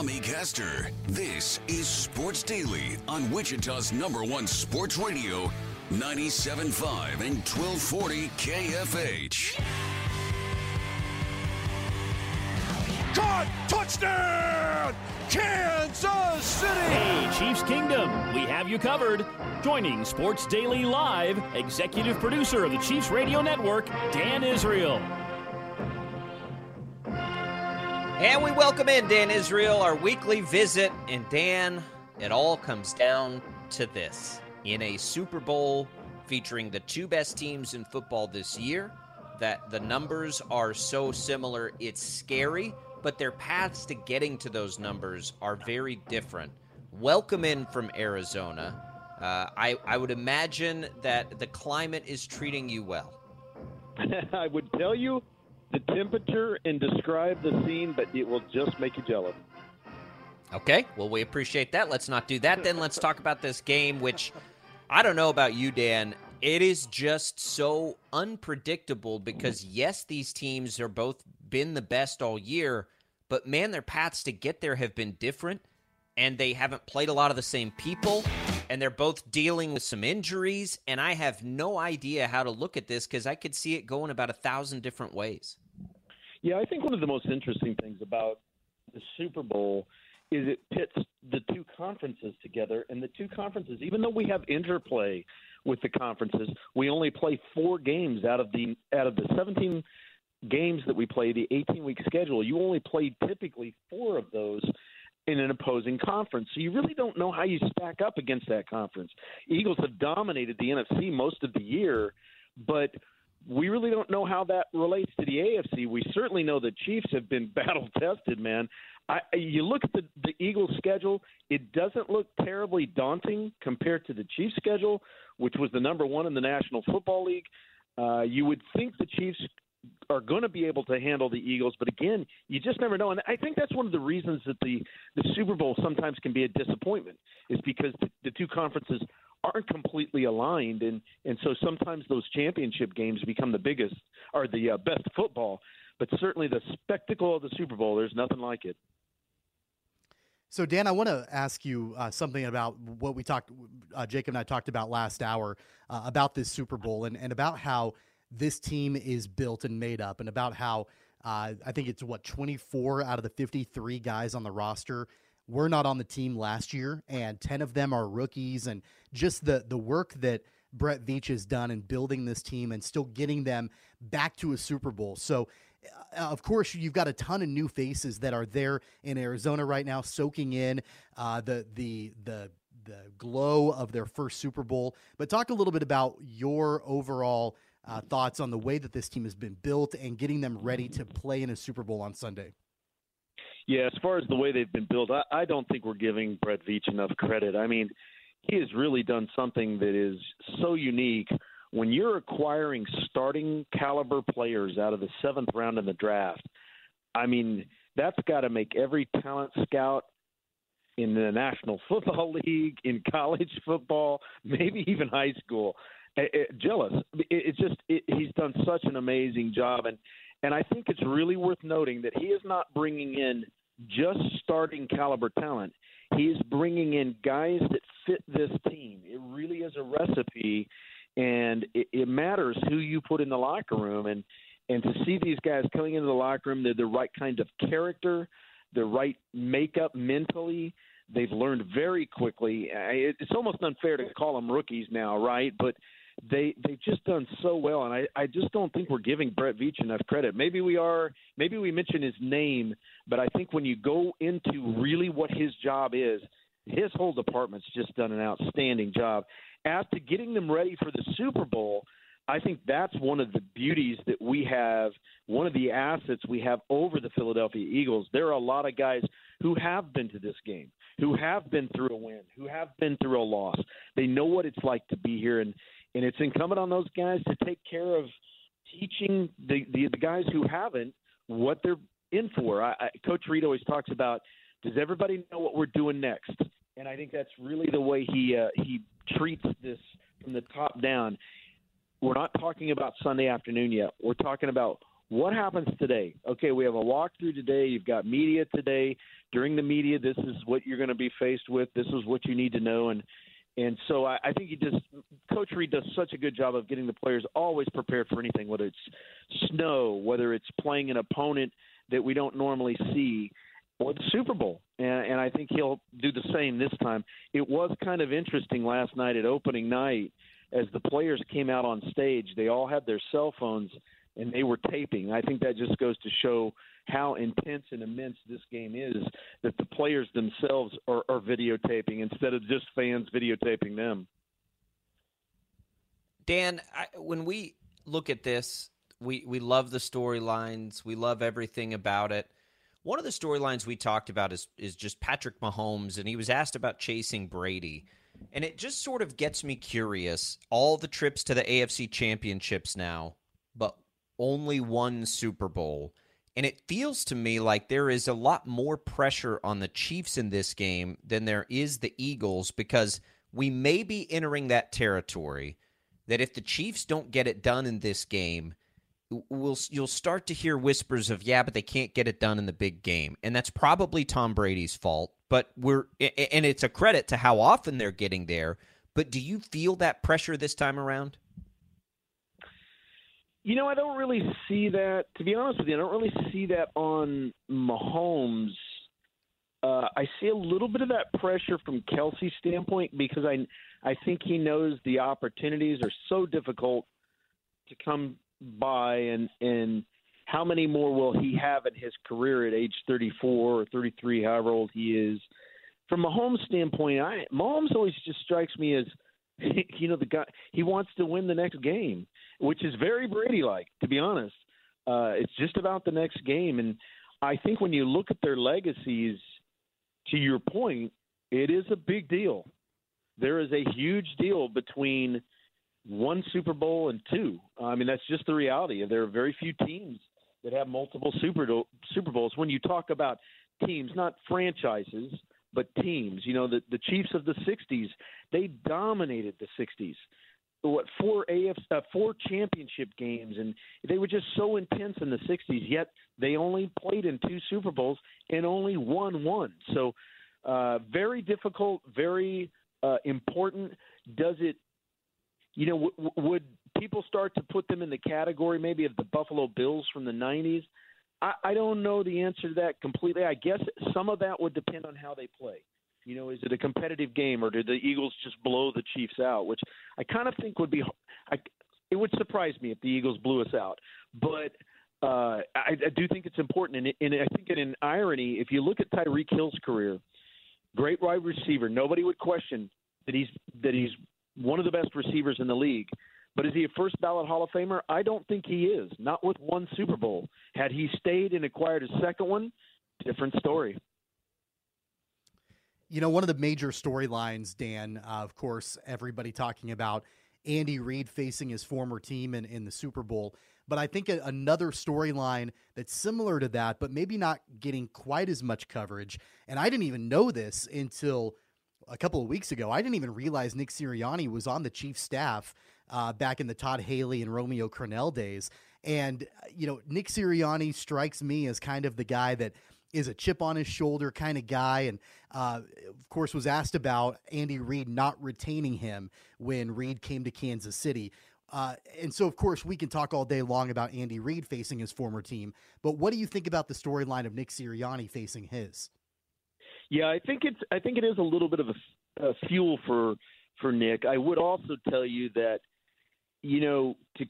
Tommy Caster. This is Sports Daily on Wichita's number one sports radio, 97.5 and 1240 KFH. Caught! Touchdown! Kansas City! Hey, Chiefs Kingdom, we have you covered. Joining Sports Daily Live, executive producer of the Chiefs Radio Network, Dan Israel. And we welcome in Dan Israel, our weekly visit. And Dan, it all comes down to this. In a Super Bowl featuring the two best teams in football this year, that the numbers are so similar, it's scary, but their paths to getting to those numbers are very different. Welcome in from Arizona. Uh, I, I would imagine that the climate is treating you well. I would tell you the temperature and describe the scene, but it will just make you jealous. Okay, well, we appreciate that. Let's not do that. Then let's talk about this game, which I don't know about you, Dan. It is just so unpredictable because, yes, these teams are both been the best all year, but man, their paths to get there have been different, and they haven't played a lot of the same people, and they're both dealing with some injuries, and I have no idea how to look at this because I could see it going about a thousand different ways. Yeah, I think one of the most interesting things about the Super Bowl is it pits the two conferences together, and the two conferences, even though we have interplay with the conferences, we only play four games out of the out of the 17 games that we play, the 18 week schedule. You only play typically four of those in an opposing conference. So you really don't know how you stack up against that conference. Eagles have dominated the NFC most of the year, but we really don't know how that relates to the AFC. We certainly know the Chiefs have been battle tested, man. I, you look at the, the Eagles' schedule; it doesn't look terribly daunting compared to the Chiefs' schedule, which was the number one in the National Football League. Uh, you would think the Chiefs are going to be able to handle the Eagles, but again, you just never know. And I think that's one of the reasons that the the Super Bowl sometimes can be a disappointment, is because the, the two conferences aren't completely aligned, and and so sometimes those championship games become the biggest or the uh, best football. But certainly the spectacle of the Super Bowl, there's nothing like it. So, Dan, I want to ask you uh, something about what we talked, uh, Jacob and I talked about last hour uh, about this Super Bowl and, and about how this team is built and made up, and about how uh, I think it's what 24 out of the 53 guys on the roster were not on the team last year, and 10 of them are rookies, and just the the work that Brett Veach has done in building this team and still getting them back to a Super Bowl. So, uh, of course, you've got a ton of new faces that are there in Arizona right now, soaking in uh, the the the the glow of their first Super Bowl. But talk a little bit about your overall uh, thoughts on the way that this team has been built and getting them ready to play in a Super Bowl on Sunday. Yeah, as far as the way they've been built, I, I don't think we're giving Brett Veach enough credit. I mean, he has really done something that is so unique. When you're acquiring starting caliber players out of the seventh round in the draft, I mean, that's got to make every talent scout in the National Football League, in college football, maybe even high school, eh, eh, it, it, jealous. It, it's just it, he's done such an amazing job, and and I think it's really worth noting that he is not bringing in just starting caliber talent. He's bringing in guys that fit this team. It really is a recipe, and it, it matters who you put in the locker room. And And to see these guys coming into the locker room, they're the right kind of character, the right makeup mentally. They've learned very quickly. It's almost unfair to call them rookies now, right? But they they've just done so well, and I I just don't think we're giving Brett Veach enough credit. Maybe we are. Maybe we mention his name, but I think when you go into really what his job is, his whole department's just done an outstanding job. As to getting them ready for the Super Bowl, I think that's one of the beauties that we have, one of the assets we have over the Philadelphia Eagles. There are a lot of guys who have been to this game, who have been through a win, who have been through a loss. They know what it's like to be here, and and it's incumbent on those guys to take care of teaching the the, the guys who haven't what they're in for. I, I, Coach Reid always talks about does everybody know what we're doing next? And I think that's really the way he uh, he treats this from the top down. We're not talking about Sunday afternoon yet. We're talking about what happens today. Okay, we have a walkthrough today. You've got media today. During the media, this is what you're going to be faced with. This is what you need to know. And and so I, I think he just Coach Reid does such a good job of getting the players always prepared for anything, whether it's snow, whether it's playing an opponent that we don't normally see, or the Super Bowl. And, and I think he'll do the same this time. It was kind of interesting last night at opening night as the players came out on stage. They all had their cell phones and they were taping. I think that just goes to show how intense and immense this game is that the players themselves are, are videotaping instead of just fans videotaping them. Dan, I, when we look at this, we, we love the storylines. We love everything about it. One of the storylines we talked about is is just Patrick Mahomes, and he was asked about chasing Brady. And it just sort of gets me curious. All the trips to the AFC championships now, but only one Super Bowl. And it feels to me like there is a lot more pressure on the Chiefs in this game than there is the Eagles because we may be entering that territory that if the Chiefs don't get it done in this game, we'll you'll start to hear whispers of yeah, but they can't get it done in the big game, and that's probably Tom Brady's fault. But we're and it's a credit to how often they're getting there. But do you feel that pressure this time around? You know, I don't really see that. To be honest with you, I don't really see that on Mahomes. Uh, I see a little bit of that pressure from Kelce's standpoint because I I think he knows the opportunities are so difficult to come by, and and how many more will he have in his career at age 34 or 33, however old he is? From Mahomes' standpoint, I Mahomes always just strikes me as you know the guy he wants to win the next game, which is very Brady-like, to be honest. Uh, it's just about the next game, and I think when you look at their legacies, to your point, it is a big deal. There is a huge deal between one Super Bowl and two. I mean, that's just the reality. There are very few teams that have multiple Super Super Bowls. When you talk about teams, not franchises, but teams, you know, the the Chiefs of the '60s, they dominated the '60s. What four AF uh, four championship games, and they were just so intense in the '60s. Yet they only played in two Super Bowls and only won one. So, uh, very difficult, very uh, important. Does it you know, w- would people start to put them in the category maybe of the Buffalo Bills from the 90s? I, I don't know the answer to that completely. I guess some of that would depend on how they play. You know, is it a competitive game or did the Eagles just blow the Chiefs out? Which I kind of think would be. I, it would surprise me if the Eagles blew us out, but uh, I, I do think it's important. And, and I think in an irony, if you look at Tyreek Hill's career, great wide receiver, nobody would question that he's that he's one of the best receivers in the league. But is he a first ballot Hall of Famer? I don't think he is. Not with one Super Bowl. Had he stayed and acquired a second one, different story. You know, one of the major storylines, Dan, uh, of course, everybody talking about Andy Reid facing his former team in, in the Super Bowl. But I think a, another storyline that's similar to that, but maybe not getting quite as much coverage. And I didn't even know this until a couple of weeks ago. I didn't even realize Nick Sirianni was on the chief staff uh, back in the Todd Haley and Romeo Crennel days. And, uh, you know, Nick Sirianni strikes me as kind of the guy that is a chip on his shoulder kind of guy. And, uh, of course, was asked about Andy Reid not retaining him when Reid came to Kansas City. Uh, and so, of course, we can talk all day long about Andy Reid facing his former team. But what do you think about the storyline of Nick Sirianni facing his? Yeah, I think it's I think it is a little bit of a, a fuel for for Nick. I would also tell you that you know to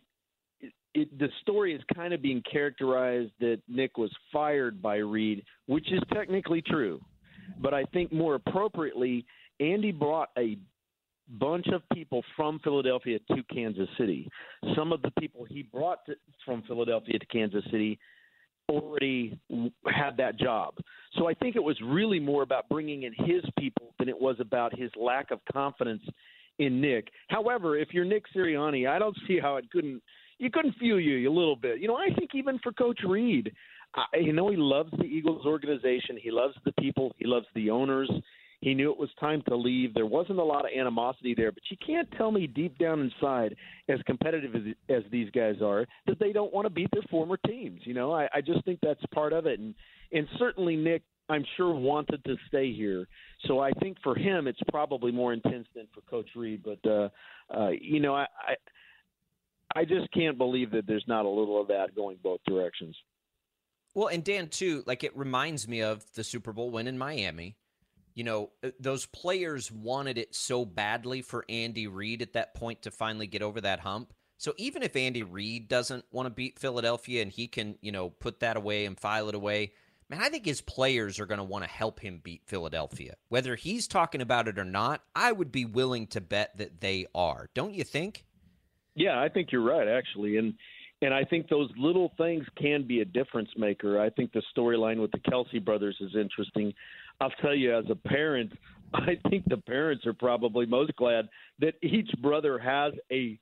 it, the story is kind of being characterized that Nick was fired by Reid, which is technically true. But I think more appropriately, Andy brought a bunch of people from Philadelphia to Kansas City. Some of the people he brought to, from Philadelphia to Kansas City already had that job. So I think it was really more about bringing in his people than it was about his lack of confidence in Nick. However, if you're Nick Sirianni, I don't see how it couldn't you couldn't feel you a little bit. You know, I think even for Coach Reid, I, you know, he loves the Eagles organization. He loves the people. He loves the owners. He knew it was time to leave. There wasn't a lot of animosity there, but you can't tell me deep down inside, as competitive as, as these guys are, that they don't want to beat their former teams. You know, I, I just think that's part of it, and and certainly Nick, I'm sure wanted to stay here. So I think for him, it's probably more intense than for Coach Reid. But uh, uh, you know, I, I I just can't believe that there's not a little of that going both directions. Well, and Dan too, like it reminds me of the Super Bowl win in Miami you know, uh, those players wanted it so badly for Andy Reid at that point to finally get over that hump. So even if Andy Reid doesn't want to beat Philadelphia and he can, you know, put that away and file it away, man, I think his players are going to want to help him beat Philadelphia. Whether he's talking about it or not, I would be willing to bet that they are. Don't you think? Yeah, I think you're right actually. And and I think those little things can be a difference maker. I think the storyline with the Kelce brothers is interesting. I'll tell you, as a parent, I think the parents are probably most glad that each brother has a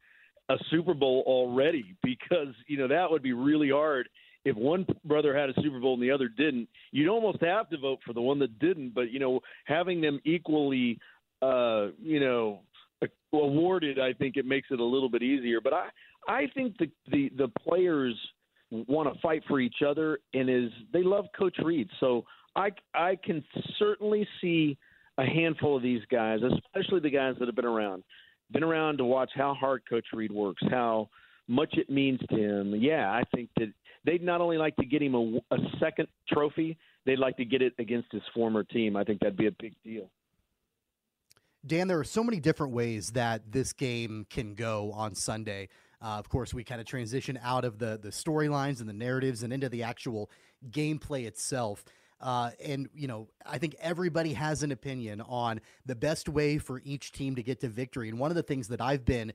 a Super Bowl already because you know that would be really hard if one brother had a Super Bowl and the other didn't. You'd almost have to vote for the one that didn't, but you know having them equally, uh, you know, awarded, I think it makes it a little bit easier. But I I think the the the players want to fight for each other and is they love Coach Reid. So I I can certainly see a handful of these guys, especially the guys that have been around, been around to watch how hard Coach Reid works, how much it means to him. Yeah, I think that they'd not only like to get him a, a second trophy, they'd like to get it against his former team. I think that'd be a big deal. Dan, there are so many different ways that this game can go on Sunday. Uh, of course, we kind of transition out of the the storylines and the narratives and into the actual gameplay itself. Uh, and, you know, I think everybody has an opinion on the best way for each team to get to victory. And one of the things that I've been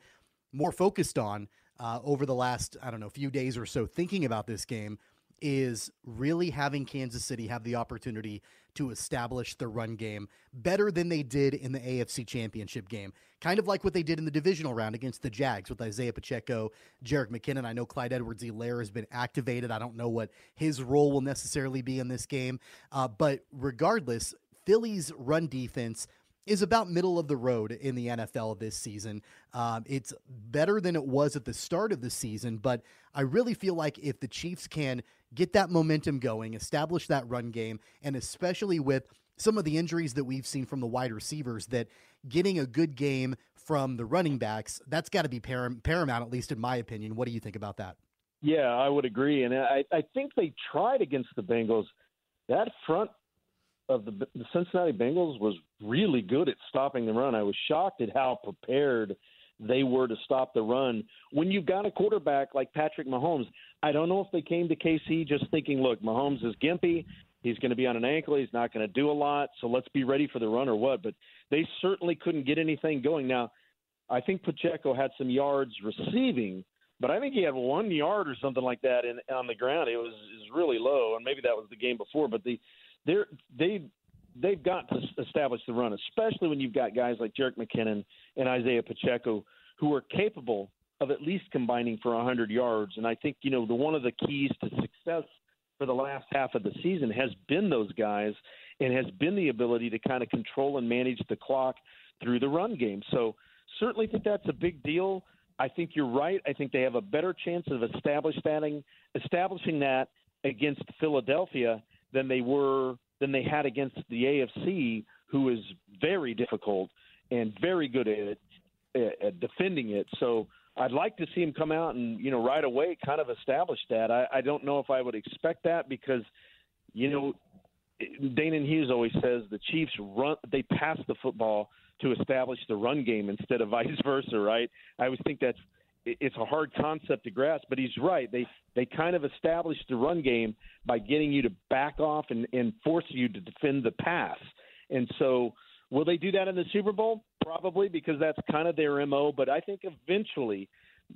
more focused on uh, over the last, I don't know, few days or so thinking about this game is really having Kansas City have the opportunity to establish the run game better than they did in the AFC Championship game. Kind of like what they did in the divisional round against the Jags with Isaiah Pacheco, Jerick McKinnon. I know Clyde Edwards Helaire has been activated. I don't know what his role will necessarily be in this game. Uh, but regardless, Philly's run defense is about middle of the road in the NFL this season. Um, it's better than it was at the start of the season, but I really feel like if the Chiefs can get that momentum going, establish that run game, and especially with some of the injuries that we've seen from the wide receivers, that getting a good game from the running backs, that's got to be paramount, at least in my opinion. What do you think about that? Yeah, I would agree. And I, I think they tried against the Bengals. That front of the, the Cincinnati Bengals was really good at stopping the run. I was shocked at how prepared – they were to stop the run. When you've got a quarterback like Patrick Mahomes, I don't know if they came to KC just thinking, look, Mahomes is gimpy. He's going to be on an ankle. He's not going to do a lot. So let's be ready for the run or what. But they certainly couldn't get anything going. Now, I think Pacheco had some yards receiving, but I think he had one yard or something like that in on the ground. It was, it was really low, and maybe that was the game before. But the they're they they've got to establish the run, especially when you've got guys like Jerick McKinnon and Isaiah Pacheco who are capable of at least combining for 100 yards. And I think, you know, the one of the keys to success for the last half of the season has been those guys and has been the ability to kind of control and manage the clock through the run game. So certainly think that's a big deal. I think you're right. I think they have a better chance of establishing establishing that against Philadelphia than they were than they had against the AFC, who is very difficult and very good at at defending it. So I'd like to see him come out and you know right away kind of establish that. I, I don't know if I would expect that because you know Danan Hughes always says the Chiefs run they pass the football to establish the run game instead of vice versa, right? I always think that's it's a hard concept to grasp, but he's right. They they kind of established the run game by getting you to back off and, and force you to defend the pass. And so, will they do that in the Super Bowl? Probably because that's kind of their mo. But I think eventually,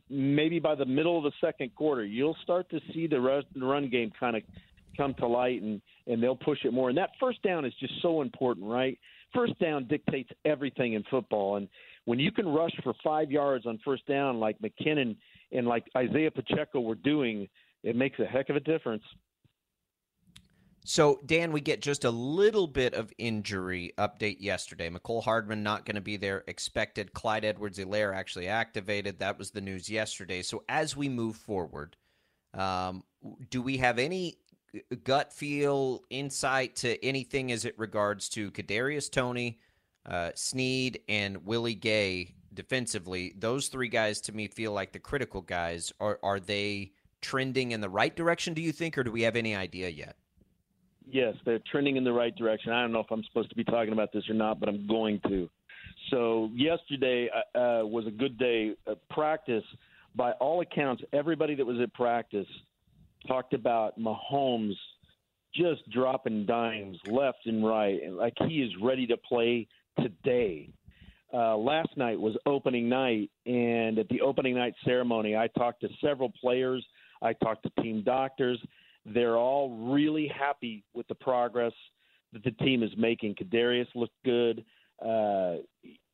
maybe by the middle of the second quarter, you'll start to see the run game kind of come to light, and and they'll push it more. And that first down is just so important, right? First down dictates everything in football, and when you can rush for five yards on first down like McKinnon and like Isaiah Pacheco were doing, it makes a heck of a difference. So, Dan, we get just a little bit of injury update yesterday. Mecole Hardman not going to be there. Expected. Clyde Edwards-Helaire actually activated. That was the news yesterday. So, as we move forward, um, do we have any gut feel, insight to anything as it regards to Kadarius Toney, uh, Sneed and Willie Gay defensively, those three guys to me feel like the critical guys. Are are they trending in the right direction? Do you think, or do we have any idea yet? Yes, they're trending in the right direction. I don't know if I'm supposed to be talking about this or not, but I'm going to. So yesterday uh, uh was a good day of practice. By all accounts, everybody that was at practice talked about Mahomes just dropping dimes left and right, like he is ready to play today. Uh, last night was opening night, and at the opening night ceremony, I talked to several players. I talked to team doctors. They're all really happy with the progress that the team is making. Kadarius looked good. Uh,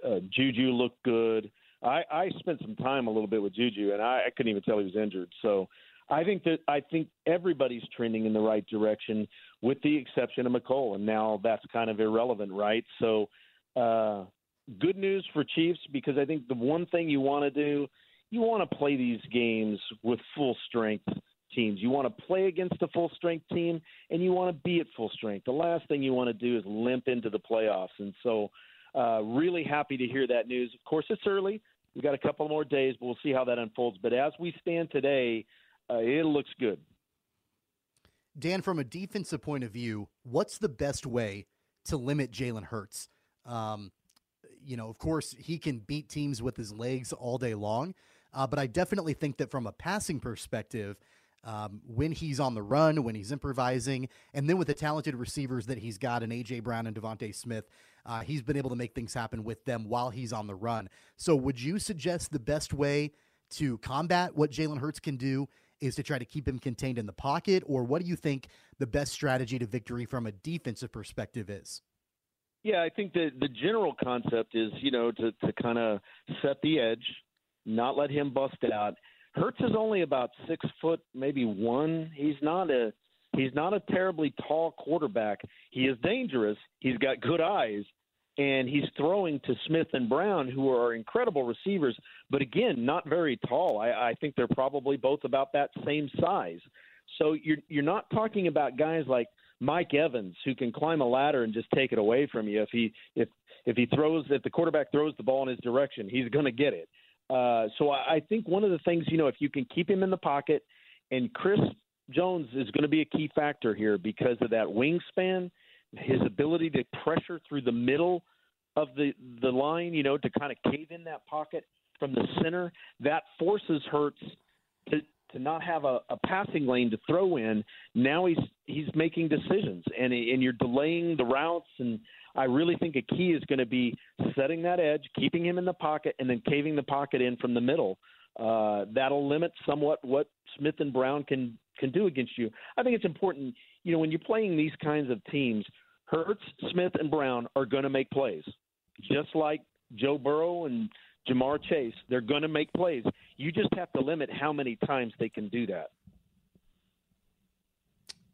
uh, Juju looked good. I, I spent some time a little bit with Juju, and I, I couldn't even tell he was injured. So I think that I think everybody's trending in the right direction, with the exception of Mecole, and now that's kind of irrelevant, right? So uh, good news for Chiefs because I think the one thing you want to do, you want to play these games with full strength want to play against a full strength team and you want to be at full strength. The last thing you want to do is limp into the playoffs. And so, uh, really happy to hear that news. Of course, it's early. We've got a couple more days, but we'll see how that unfolds. But as we stand today, uh, it looks good. Dan, from a defensive point of view, what's the best way to limit Jalen Hurts? Um, you know, of course, he can beat teams with his legs all day long. Uh, but I definitely think that from a passing perspective, um, when he's on the run, when he's improvising, and then with the talented receivers that he's got in A.J. Brown and DeVonta Smith, uh, he's been able to make things happen with them while he's on the run. So, would you suggest the best way to combat what Jalen Hurts can do is to try to keep him contained in the pocket? Or what do you think the best strategy to victory from a defensive perspective is? Yeah, I think that the general concept is, you know, to, to kind of set the edge, not let him bust out. Hurts is only about six foot, maybe one. He's not a he's not a terribly tall quarterback. He is dangerous. He's got good eyes, and he's throwing to Smith and Brown, who are incredible receivers, but again, not very tall. I, I think they're probably both about that same size. So you're you're not talking about guys like Mike Evans, who can climb a ladder and just take it away from you. If he if if he throws if the quarterback throws the ball in his direction, he's going to get it. Uh, so I, I think one of the things you know if you can keep him in the pocket, and Chris Jones is going to be a key factor here because of that wingspan, his ability to pressure through the middle of the the line, you know, to kind of cave in that pocket from the center. That forces Hurts to to not have a, a passing lane to throw in. Now he's he's making decisions, and and you're delaying the routes. And I really think a key is going to be setting that edge, keeping him in the pocket, and then caving the pocket in from the middle. Uh, that'll limit somewhat what Smith and Brown can can do against you. I think it's important, you know, when you're playing these kinds of teams, Hurts, Smith, and Brown are going to make plays, just like Joe Burrow and Ja'Marr Chase. They're going to make plays. You just have to limit how many times they can do that.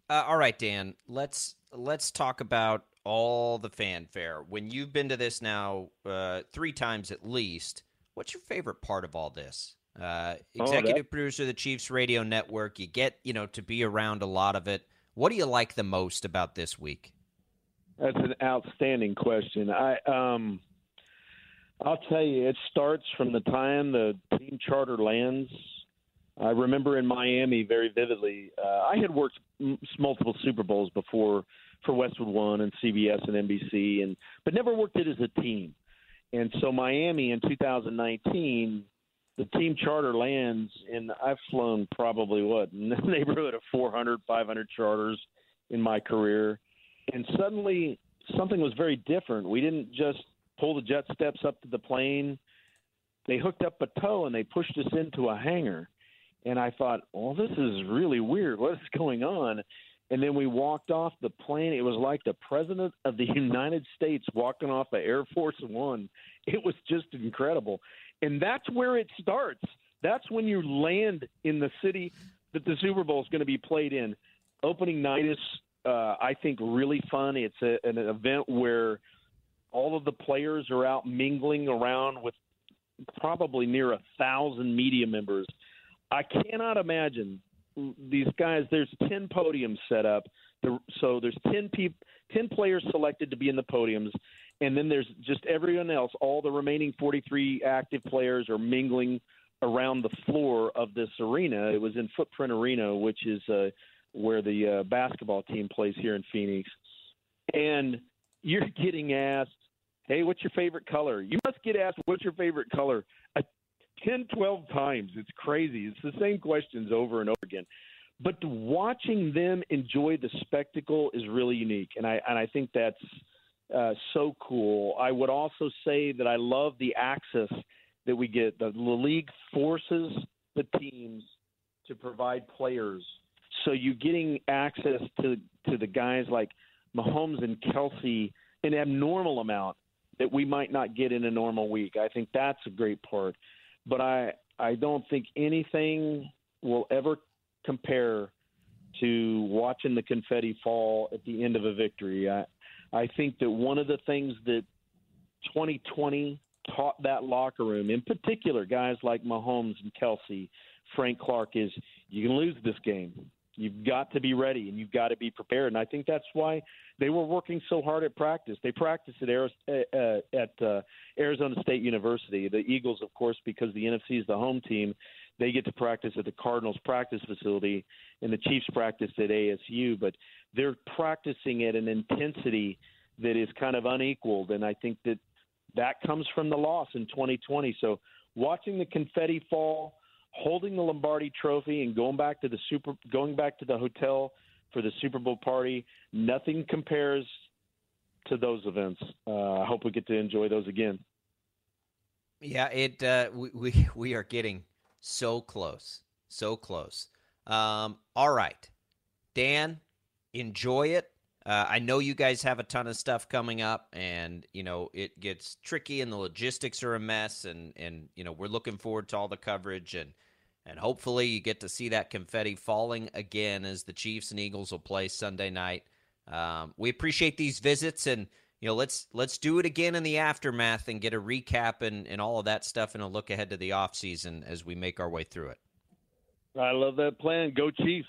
Uh, all right, Dan. Let's let's talk about all the fanfare. When you've been to this now uh, three times at least, what's your favorite part of all this? Uh, oh, executive oh, producer of the Chiefs Radio Network. You get you know to be around a lot of it. What do you like the most about this week? That's an outstanding question. I um, I'll tell you, it starts from the time the team charter lands. I remember in Miami very vividly. Uh, I had worked m- multiple Super Bowls before for Westwood One and CBS and NBC, and but never worked it as a team. And so Miami in 2019, the team charter lands, and I've flown probably what in the neighborhood of 400, 500 charters in my career, and suddenly something was very different. We didn't just pull the jet steps up to the plane. They hooked up a tow and they pushed us into a hangar. And I thought, well, this is really weird. What is going on? And then we walked off the plane. It was like the president of the United States walking off of Air Force One. It was just incredible. And that's where it starts. That's when you land in the city that the Super Bowl is going to be played in. Opening night is, uh, I think, really fun. It's a, an event where all of the players are out mingling around with probably near a thousand media members. I cannot imagine these guys. There's ten podiums set up, so there's ten people, ten players selected to be in the podiums, and then there's just everyone else. All the remaining 43 active players are mingling around the floor of this arena. It was in Footprint Arena, which is uh, where the uh, basketball team plays here in Phoenix, and you're getting asked hey, what's your favorite color? You must get asked, what's your favorite color? Uh, 10, 12 times. It's crazy. It's the same questions over and over again. But watching them enjoy the spectacle is really unique, and I and I think that's uh, so cool. I would also say that I love the access that we get. The, the league forces the teams to provide players, so you're getting access to to the guys like Mahomes and Kelce an abnormal amount that we might not get in a normal week. I think that's a great part. But I I don't think anything will ever compare to watching the confetti fall at the end of a victory. I I think that one of the things that 2020 taught that locker room, in particular guys like Mahomes and Kelce, Frank Clark, is you can lose this game. You've got to be ready and you've got to be prepared. And I think that's why they were working so hard at practice. They practiced at, uh, at uh, Arizona State University. The Eagles, of course, because the NFC is the home team, they get to practice at the Cardinals practice facility, and the Chiefs practice at ASU. But they're practicing at an intensity that is kind of unequaled, and I think that that comes from the loss in 2020. So watching the confetti fall holding the Lombardi Trophy and going back to the super, going back to the hotel for the Super Bowl party, nothing compares to those events. Uh, I hope we get to enjoy those again. Yeah, it uh, we, we we are getting so close, so close. Um, all right, Dan, enjoy it. Uh, I know you guys have a ton of stuff coming up, and you know it gets tricky, and the logistics are a mess, and and you know we're looking forward to all the coverage, and and hopefully you get to see that confetti falling again as the Chiefs and Eagles will play Sunday night. Um, we appreciate these visits, and you know let's let's do it again in the aftermath and get a recap and and all of that stuff, and a look ahead to the off season as we make our way through it. I love that plan. Go Chiefs.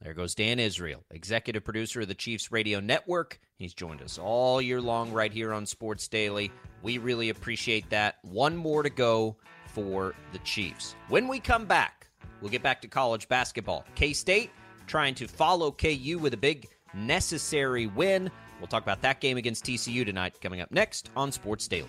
There goes Dan Israel, executive producer of the Chiefs Radio Network. He's joined us all year long right here on Sports Daily. We really appreciate that. One more to go for the Chiefs. When we come back, we'll get back to college basketball. K State trying to follow KU with a big necessary win. We'll talk about that game against TCU tonight coming up next on Sports Daily.